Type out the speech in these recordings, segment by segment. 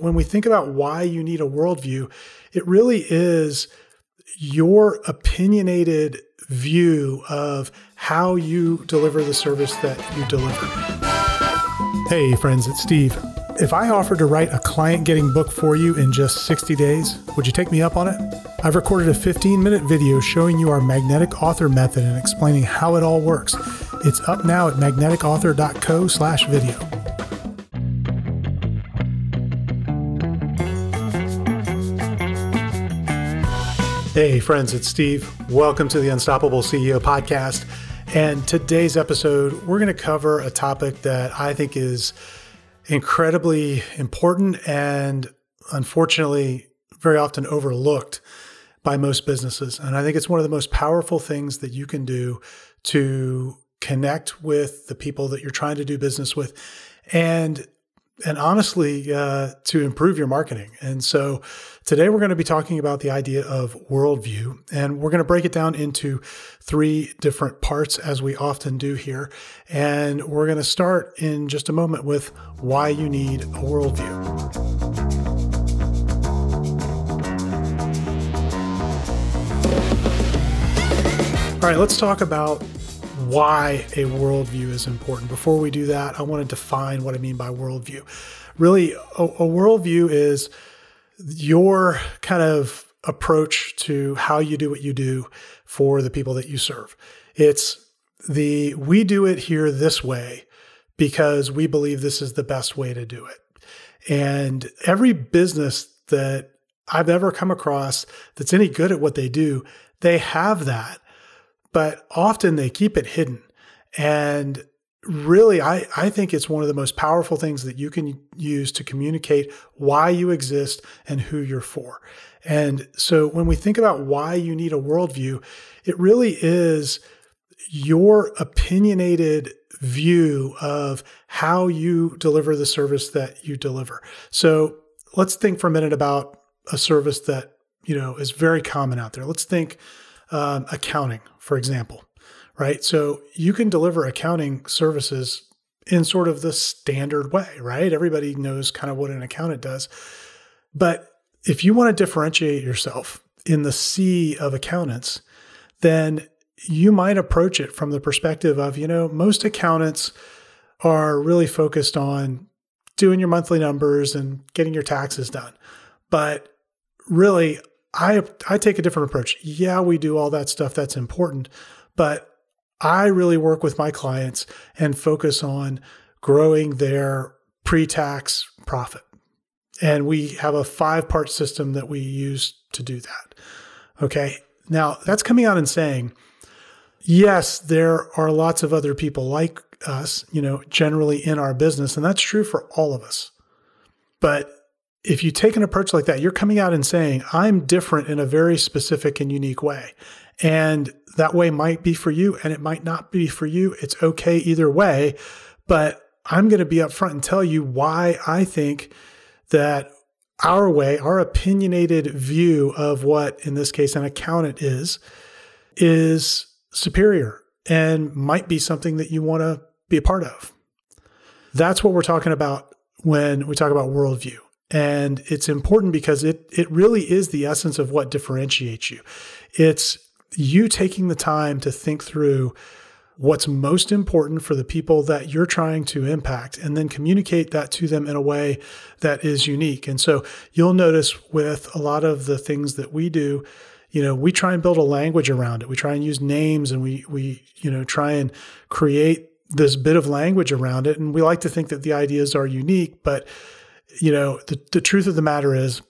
When we think about why you need a worldview, it really is your opinionated view of how you deliver the service that you deliver. Hey, friends, it's Steve. If I offered to write a client getting book for you in just 60 days, would you take me up on it? I've recorded a 15 minute video showing you our magnetic author method and explaining how it all works. It's up now at magneticauthor.co slash video. Hey, friends, it's Steve. Welcome to the Unstoppable CEO podcast. And today's episode, we're going to cover a topic that I think is incredibly important and unfortunately very often overlooked by most businesses. And I think it's one of the most powerful things that you can do to connect with the people that you're trying to do business with and and honestly uh, to improve your marketing. And so today we're going to be talking about the idea of worldview, and we're going to break it down into three different parts as we often do here. And we're going to start in just a moment with why you need a worldview. All right, let's talk about why a worldview is important. Before we do that, I want to define what I mean by worldview. Really, a, a worldview is your kind of approach to how you do what you do for the people that you serve. It's the we do it here this way because we believe this is the best way to do it. And every business that I've ever come across that's any good at what they do, they have that but often they keep it hidden. And really, I, I think it's one of the most powerful things that you can use to communicate why you exist and who you're for. And so when we think about why you need a worldview, it really is your opinionated view of how you deliver the service that you deliver. So let's think for a minute about a service that, you know, is very common out there. Let's think um, accounting, for example, right? So you can deliver accounting services in sort of the standard way, right? Everybody knows kind of what an accountant does. But if you want to differentiate yourself in the sea of accountants, then you might approach it from the perspective of, you know, most accountants are really focused on doing your monthly numbers and getting your taxes done. But really, I I take a different approach. Yeah, we do all that stuff that's important, but I really work with my clients and focus on growing their pre-tax profit. And we have a five-part system that we use to do that. Okay? Now, that's coming out and saying, yes, there are lots of other people like us, you know, generally in our business, and that's true for all of us. But if you take an approach like that, you're coming out and saying, I'm different in a very specific and unique way. And that way might be for you and it might not be for you. It's okay either way. But I'm going to be upfront and tell you why I think that our way, our opinionated view of what, in this case, an accountant is, is superior and might be something that you want to be a part of. That's what we're talking about when we talk about worldview. And it's important because it it really is the essence of what differentiates you. It's you taking the time to think through what's most important for the people that you're trying to impact and then communicate that to them in a way that is unique. And so you'll notice with a lot of the things that we do, you know, we try and build a language around it. We try and use names and we we, you know, try and create this bit of language around it. And we like to think that the ideas are unique, but you know, the, the truth of the matter is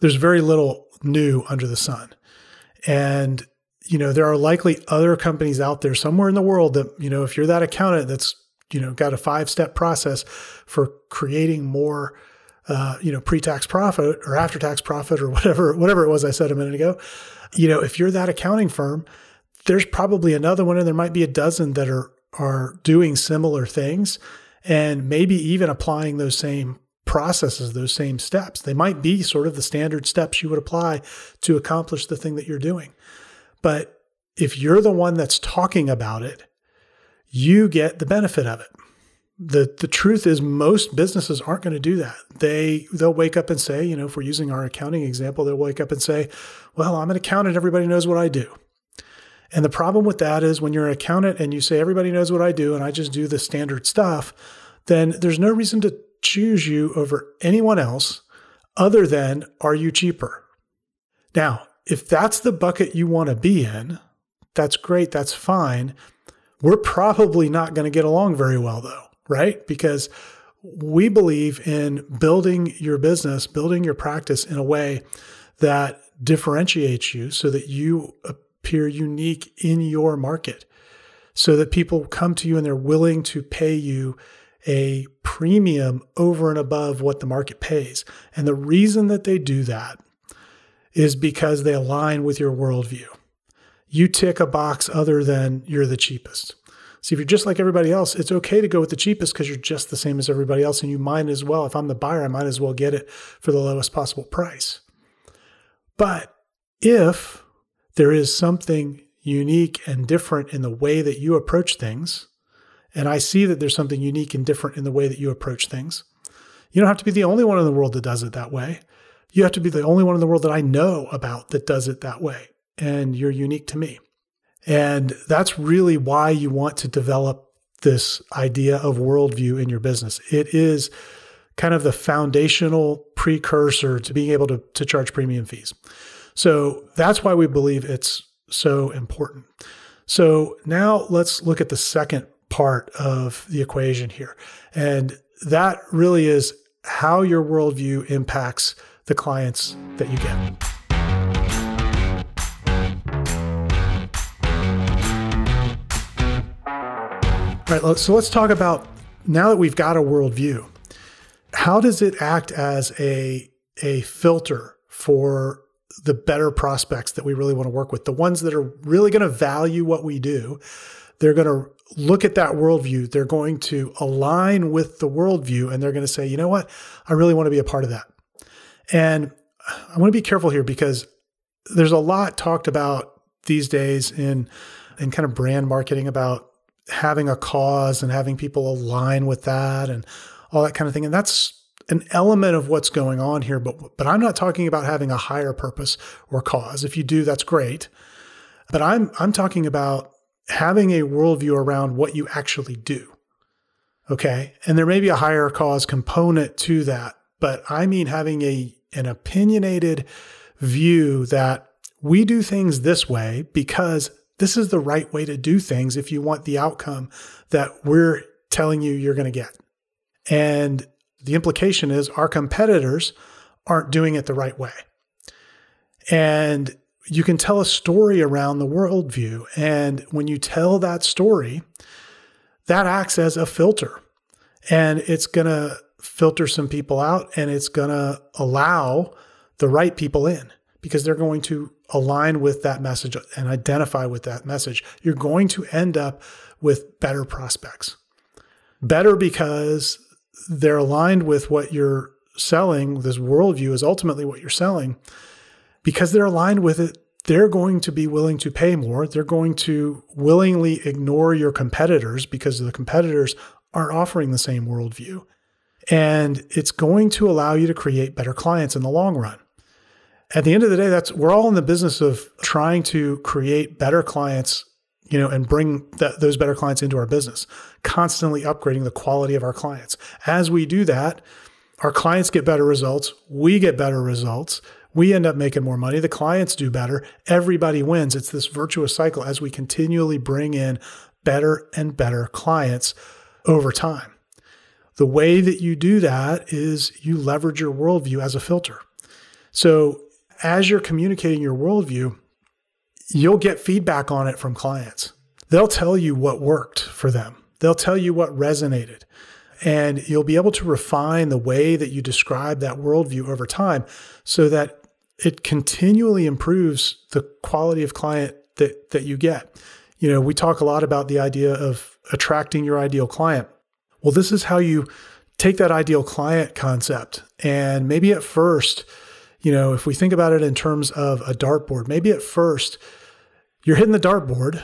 there's very little new under the sun. And, you know, there are likely other companies out there somewhere in the world that, you know, if you're that accountant that's, you know, got a five step process for creating more, uh, you know, pre-tax profit or after-tax profit or whatever, whatever it was I said a minute ago, you know, if you're that accounting firm, there's probably another one, and there might be a dozen that are are doing similar things, and maybe even applying those same processes those same steps. They might be sort of the standard steps you would apply to accomplish the thing that you're doing. But if you're the one that's talking about it, you get the benefit of it. the the truth is most businesses aren't going to do that. They they'll wake up and say, you know, if we're using our accounting example, they'll wake up and say, "Well, I'm an accountant, everybody knows what I do." And the problem with that is when you're an accountant and you say everybody knows what I do and I just do the standard stuff, then there's no reason to choose you over anyone else other than are you cheaper? Now, if that's the bucket you want to be in, that's great, that's fine. We're probably not going to get along very well though, right? Because we believe in building your business, building your practice in a way that differentiates you so that you appear unique in your market, so that people come to you and they're willing to pay you a premium over and above what the market pays. And the reason that they do that is because they align with your worldview. You tick a box other than you're the cheapest. See, if you're just like everybody else, it's okay to go with the cheapest because you're just the same as everybody else. And you might as well, if I'm the buyer, I might as well get it for the lowest possible price. But if there is something unique and different in the way that you approach things, and I see that there's something unique and different in the way that you approach things. You don't have to be the only one in the world that does it that way. You have to be the only one in the world that I know about that does it that way. And you're unique to me. And that's really why you want to develop this idea of worldview in your business. It is kind of the foundational precursor to being able to, to charge premium fees. So that's why we believe it's so important. So now let's look at the second part of the equation here. And that really is how your worldview impacts the clients that you get. All right, so let's talk about now that we've got a worldview, how does it act as a, a filter for the better prospects that we really want to work with? The ones that are really going to value what we do, they're going to look at that worldview, they're going to align with the worldview and they're going to say, you know what? I really want to be a part of that. And I want to be careful here because there's a lot talked about these days in, in kind of brand marketing about having a cause and having people align with that and all that kind of thing. And that's an element of what's going on here, but but I'm not talking about having a higher purpose or cause. If you do, that's great. But I'm I'm talking about having a worldview around what you actually do. Okay. And there may be a higher cause component to that, but I mean having a, an opinionated view that we do things this way because this is the right way to do things if you want the outcome that we're telling you you're going to get. And the implication is our competitors aren't doing it the right way. And you can tell a story around the worldview. And when you tell that story, that acts as a filter. And it's going to filter some people out and it's going to allow the right people in because they're going to align with that message and identify with that message. You're going to end up with better prospects. Better because they're aligned with what you're selling. This worldview is ultimately what you're selling because they're aligned with it, they're going to be willing to pay more. They're going to willingly ignore your competitors because the competitors aren't offering the same worldview. And it's going to allow you to create better clients in the long run. At the end of the day, that's we're all in the business of trying to create better clients, you know, and bring those better clients into our business, constantly upgrading the quality of our clients. As we do that, our clients get better results, we get better results, we end up making more money. The clients do better. Everybody wins. It's this virtuous cycle as we continually bring in better and better clients over time. The way that you do that is you leverage your worldview as a filter. So as you're communicating your worldview, you'll get feedback on it from clients. They'll tell you what worked for them. They'll tell you what resonated. And you'll be able to refine the way that you describe that worldview over time so that it continually improves the quality of client that that you get. You know, we talk a lot about the idea of attracting your ideal client. Well, this is how you take that ideal client concept and maybe at first, you know, if we think about it in terms of a dartboard, maybe at first you're hitting the dartboard.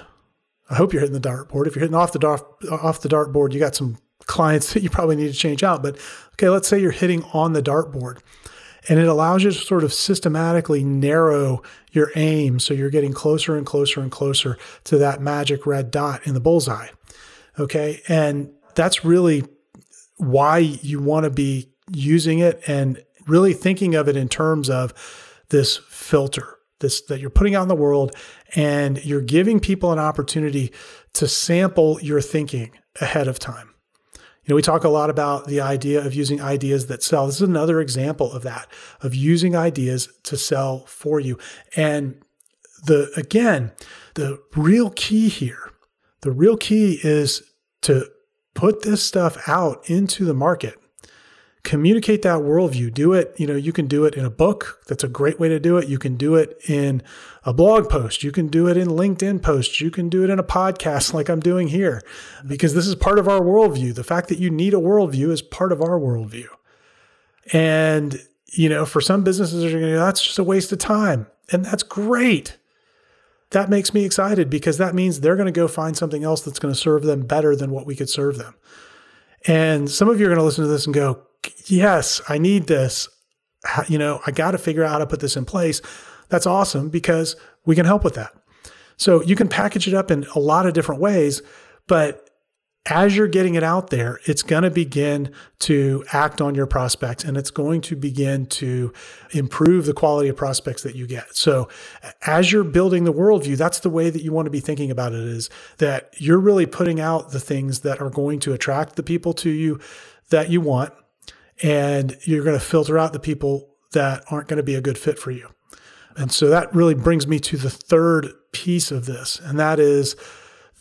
I hope you're hitting the dartboard. If you're hitting off the dart off the dartboard, you got some clients that you probably need to change out. But okay, let's say you're hitting on the dartboard and it allows you to sort of systematically narrow your aim so you're getting closer and closer and closer to that magic red dot in the bullseye. Okay. And that's really why you want to be using it and really thinking of it in terms of this filter this that you're putting out in the world and you're giving people an opportunity to sample your thinking ahead of time. You know, we talk a lot about the idea of using ideas that sell. This is another example of that, of using ideas to sell for you. And the again, the real key here, the real key is to put this stuff out into the market communicate that worldview. Do it, you know, you can do it in a book. That's a great way to do it. You can do it in a blog post. You can do it in LinkedIn posts. You can do it in a podcast like I'm doing here because this is part of our worldview. The fact that you need a worldview is part of our worldview. And, you know, for some businesses, are going to that's just a waste of time. And that's great. That makes me excited because that means they're going to go find something else that's going to serve them better than what we could serve them. And some of you are going to listen to this and go, yes, I need this. You know, I got to figure out how to put this in place. That's awesome because we can help with that. So you can package it up in a lot of different ways, but as you're getting it out there, it's going to begin to act on your prospects and it's going to begin to improve the quality of prospects that you get. So as you're building the worldview, that's the way that you want to be thinking about it is that you're really putting out the things that are going to attract the people to you that you want and you're going to filter out the people that aren't going to be a good fit for you. And so that really brings me to the third piece of this, and that is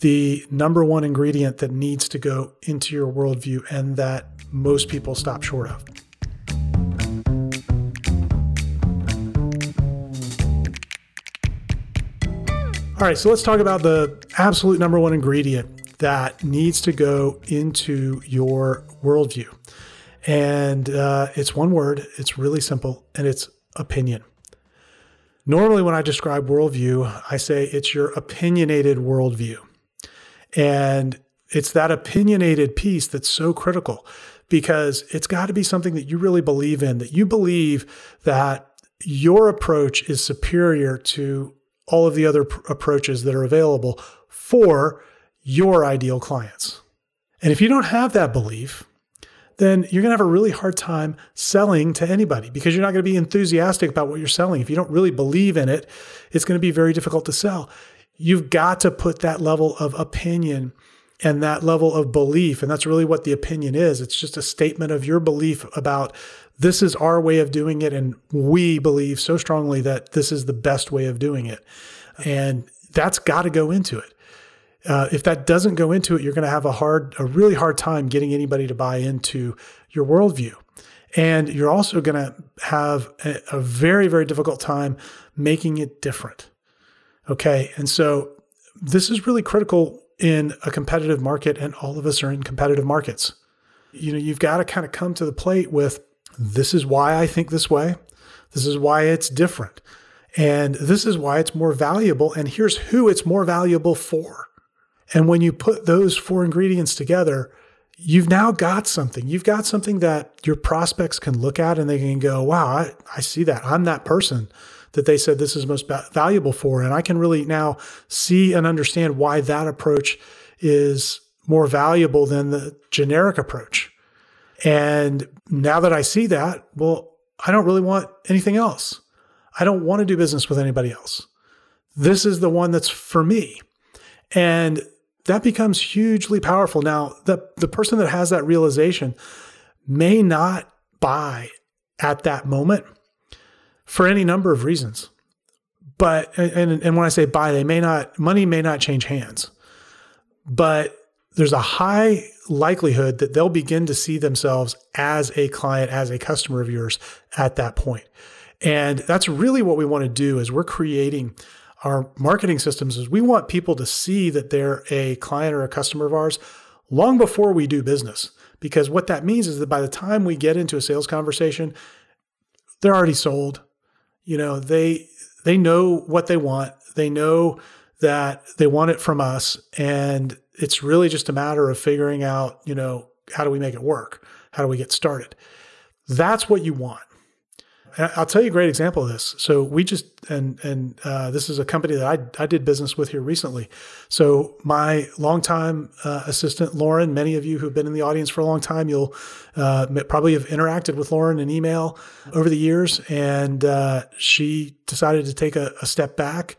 the number one ingredient that needs to go into your worldview and that most people stop short of. All right, so let's talk about the absolute number one ingredient that needs to go into your worldview. And uh, it's one word, it's really simple, and it's opinion. Normally, when I describe worldview, I say it's your opinionated worldview. And it's that opinionated piece that's so critical because it's got to be something that you really believe in, that you believe that your approach is superior to all of the other pr- approaches that are available for your ideal clients. And if you don't have that belief, then you're going to have a really hard time selling to anybody because you're not going to be enthusiastic about what you're selling. If you don't really believe in it, it's going to be very difficult to sell. You've got to put that level of opinion and that level of belief. And that's really what the opinion is. It's just a statement of your belief about this is our way of doing it. And we believe so strongly that this is the best way of doing it. And that's got to go into it. Uh, if that doesn't go into it, you're going to have a hard, a really hard time getting anybody to buy into your worldview. And you're also going to have a, a very, very difficult time making it different. Okay. And so this is really critical in a competitive market, and all of us are in competitive markets. You know, you've got to kind of come to the plate with this is why I think this way. This is why it's different. And this is why it's more valuable. And here's who it's more valuable for. And when you put those four ingredients together, you've now got something. You've got something that your prospects can look at and they can go, wow, I, I see that. I'm that person that they said this is most valuable for. And I can really now see and understand why that approach is more valuable than the generic approach. And now that I see that, well, I don't really want anything else. I don't want to do business with anybody else. This is the one that's for me. And that becomes hugely powerful. Now, the, the person that has that realization may not buy at that moment for any number of reasons. But, and, and when I say buy, they may not, money may not change hands, but there's a high likelihood that they'll begin to see themselves as a client, as a customer of yours at that point. And that's really what we want to do is we're creating our marketing systems is we want people to see that they're a client or a customer of ours long before we do business. Because what that means is that by the time we get into a sales conversation, they're already sold. You know, they they know what they want. They know that they want it from us and it's really just a matter of figuring out, you know, how do we make it work? How do we get started? That's what you want. I'll tell you a great example of this. So we just and and uh, this is a company that I I did business with here recently. So my longtime uh, assistant Lauren, many of you who've been in the audience for a long time, you'll uh, probably have interacted with Lauren in email over the years, and uh, she decided to take a, a step back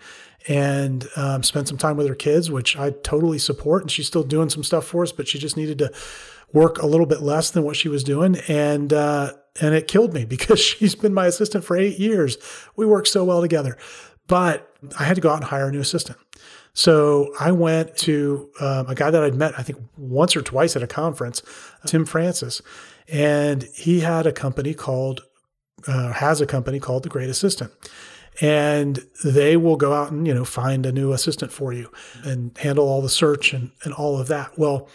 and um, spend some time with her kids, which I totally support. And she's still doing some stuff for us, but she just needed to work a little bit less than what she was doing. And, uh, and it killed me because she's been my assistant for eight years. We work so well together, but I had to go out and hire a new assistant. So I went to um, a guy that I'd met, I think once or twice at a conference, Tim Francis, and he had a company called, uh, has a company called The Great Assistant and they will go out and you know find a new assistant for you and handle all the search and, and all of that. Well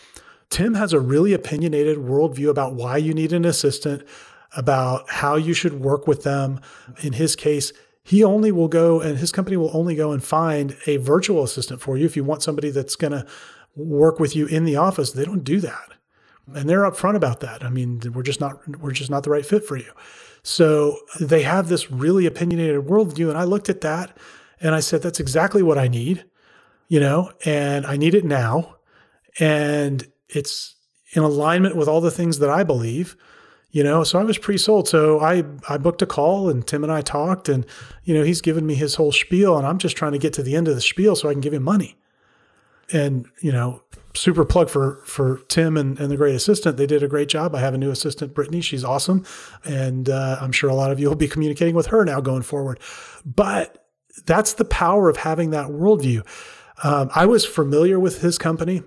tim has a really opinionated worldview about why you need an assistant about how you should work with them. In his case he only will go and his company will only go and find a virtual assistant for you if you want somebody that's going to work with you in the office. They don't do that and they're upfront about that i mean we're just not we're just not the right fit for you so they have this really opinionated worldview. And I looked at that and I said, that's exactly what I need, you know, and I need it now. And it's in alignment with all the things that I believe, you know. So I was pre sold. So I, I booked a call and Tim and I talked, and, you know, he's given me his whole spiel. And I'm just trying to get to the end of the spiel so I can give him money. And, you know, super plug for for Tim and, and the great assistant. They did a great job. I have a new assistant, Brittany. She's awesome, and uh, I'm sure a lot of you will be communicating with her now going forward. But that's the power of having that worldview. Um, I was familiar with his company,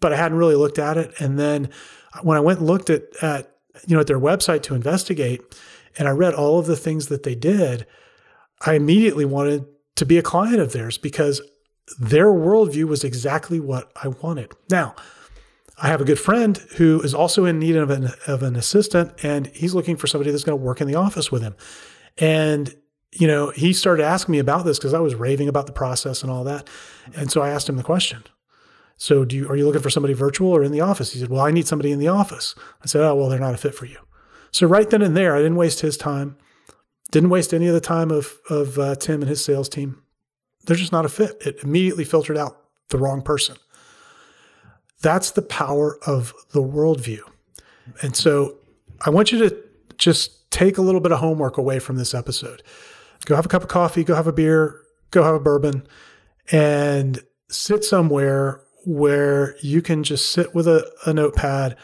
but I hadn't really looked at it. And then when I went and looked at at you know at their website to investigate, and I read all of the things that they did, I immediately wanted to be a client of theirs because their worldview was exactly what I wanted. Now, I have a good friend who is also in need of an, of an assistant, and he's looking for somebody that's going to work in the office with him. And, you know, he started asking me about this because I was raving about the process and all that. And so I asked him the question. So do you, are you looking for somebody virtual or in the office? He said, well, I need somebody in the office. I said, oh, well, they're not a fit for you. So right then and there, I didn't waste his time. Didn't waste any of the time of, of uh, Tim and his sales team they're just not a fit. It immediately filtered out the wrong person. That's the power of the worldview. And so I want you to just take a little bit of homework away from this episode. Go have a cup of coffee, go have a beer, go have a bourbon, and sit somewhere where you can just sit with a, a notepad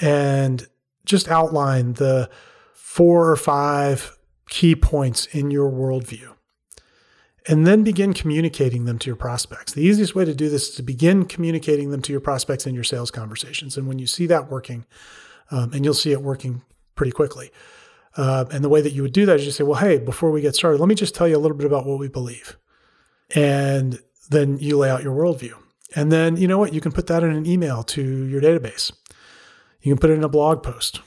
and just outline the four or five key points in your worldview and then begin communicating them to your prospects. The easiest way to do this is to begin communicating them to your prospects in your sales conversations. And when you see that working, um, and you'll see it working pretty quickly. Uh, and the way that you would do that is you say, well, hey, before we get started, let me just tell you a little bit about what we believe. And then you lay out your worldview. And then, you know what? You can put that in an email to your database. You can put it in a blog post.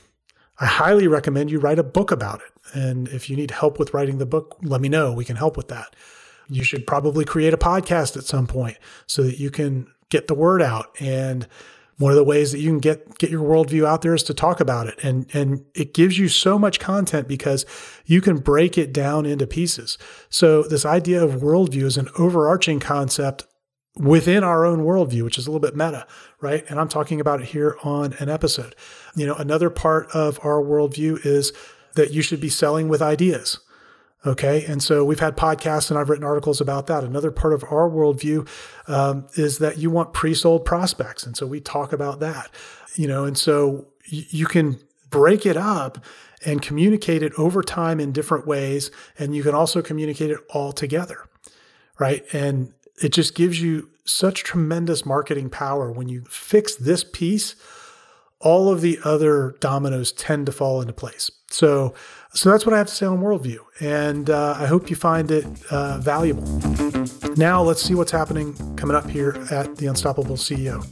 I highly recommend you write a book about it. And if you need help with writing the book, let me know. We can help with that you should probably create a podcast at some point so that you can get the word out. And one of the ways that you can get get your worldview out there is to talk about it. And and it gives you so much content because you can break it down into pieces. So this idea of worldview is an overarching concept within our own worldview, which is a little bit meta, right? And I'm talking about it here on an episode. You know, another part of our worldview is that you should be selling with ideas. Okay. And so we've had podcasts and I've written articles about that. Another part of our worldview um, is that you want pre sold prospects. And so we talk about that, you know, and so y- you can break it up and communicate it over time in different ways. And you can also communicate it all together. Right. And it just gives you such tremendous marketing power when you fix this piece all of the other dominoes tend to fall into place. So, so that's what I have to say on worldview, and uh, I hope you find it uh, valuable. Now, let's see what's happening coming up here at the Unstoppable CEO.